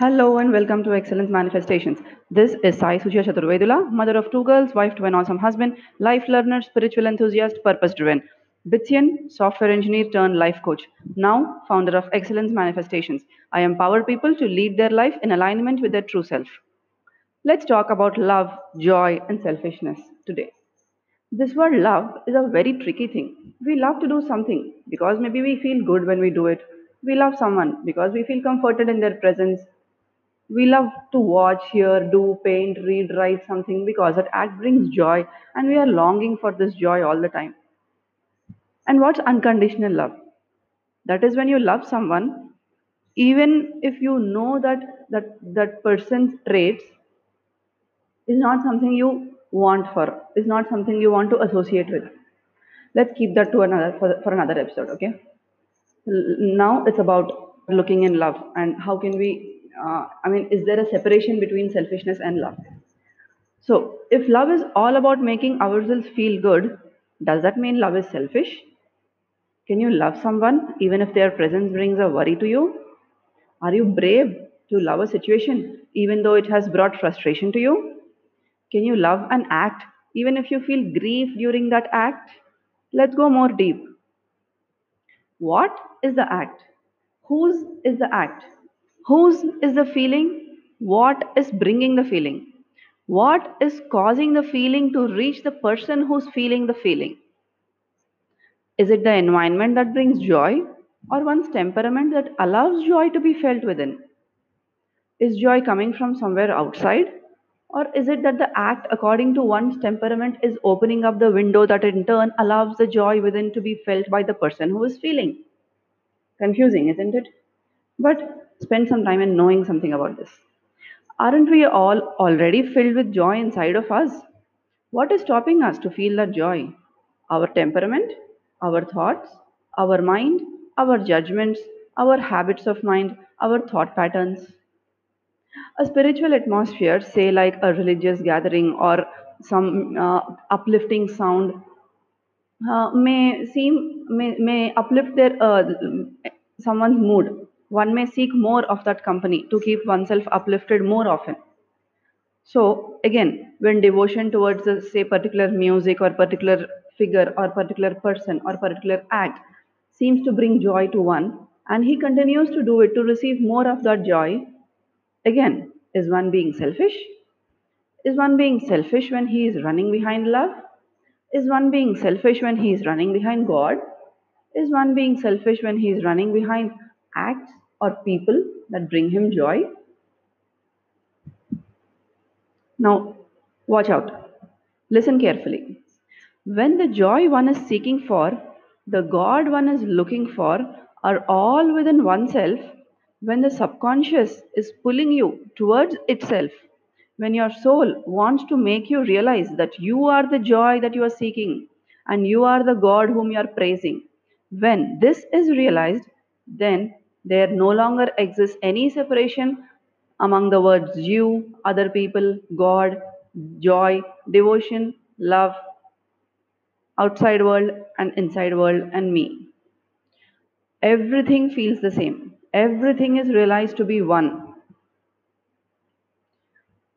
Hello and welcome to Excellence Manifestations. This is Sai Suja Chaturvedula, mother of two girls, wife to an awesome husband, life learner, spiritual enthusiast, purpose driven. BITSian, software engineer turned life coach. Now, founder of Excellence Manifestations. I empower people to lead their life in alignment with their true self. Let's talk about love, joy, and selfishness today. This word love is a very tricky thing. We love to do something because maybe we feel good when we do it. We love someone because we feel comforted in their presence. We love to watch, hear, do, paint, read, write something because that act brings joy and we are longing for this joy all the time. And what's unconditional love? That is when you love someone, even if you know that that, that person's traits is not something you want for, is not something you want to associate with. Let's keep that to another for, for another episode, okay? Now it's about looking in love and how can we, uh, I mean, is there a separation between selfishness and love? So, if love is all about making ourselves feel good, does that mean love is selfish? Can you love someone even if their presence brings a worry to you? Are you brave to love a situation even though it has brought frustration to you? Can you love an act even if you feel grief during that act? Let's go more deep. What is the act? Whose is the act? Whose is the feeling? What is bringing the feeling? What is causing the feeling to reach the person who's feeling the feeling? Is it the environment that brings joy or one's temperament that allows joy to be felt within? Is joy coming from somewhere outside? Or is it that the act, according to one's temperament, is opening up the window that in turn allows the joy within to be felt by the person who is feeling? Confusing, isn't it? But spend some time in knowing something about this. Aren't we all already filled with joy inside of us? What is stopping us to feel that joy? Our temperament, our thoughts, our mind, our judgments, our habits of mind, our thought patterns. A spiritual atmosphere, say like a religious gathering or some uh, uplifting sound, uh, may seem may, may uplift their uh, someone's mood. One may seek more of that company to keep oneself uplifted more often. So again, when devotion towards a say particular music or particular figure or particular person or particular act seems to bring joy to one, and he continues to do it to receive more of that joy, again, is one being selfish? Is one being selfish when he is running behind love? Is one being selfish when he is running behind God? Is one being selfish when he is running behind acts or people that bring him joy? Now, watch out. Listen carefully. When the joy one is seeking for, the God one is looking for, are all within oneself, when the subconscious is pulling you towards itself, when your soul wants to make you realize that you are the joy that you are seeking and you are the God whom you are praising, when this is realized, then there no longer exists any separation among the words you, other people, God, joy, devotion, love, outside world and inside world and me. Everything feels the same. Everything is realized to be one.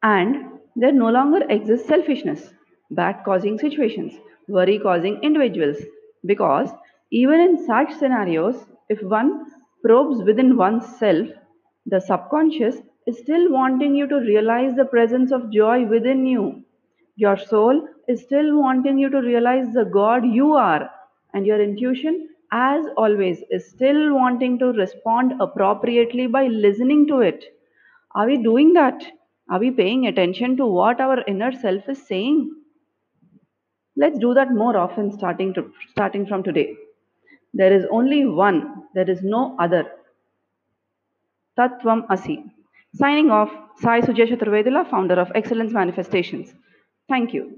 And there no longer exists selfishness, bad causing situations, worry causing individuals. Because even in such scenarios, if one probes within oneself, the subconscious is still wanting you to realize the presence of joy within you. Your soul is still wanting you to realize the God you are, and your intuition, as always, is still wanting to respond appropriately by listening to it. Are we doing that? Are we paying attention to what our inner self is saying? Let's do that more often starting to starting from today. There is only one, there is no other. Tatvam Asi. Signing off, Sai Sujay Chaturvedula, founder of Excellence Manifestations. Thank you.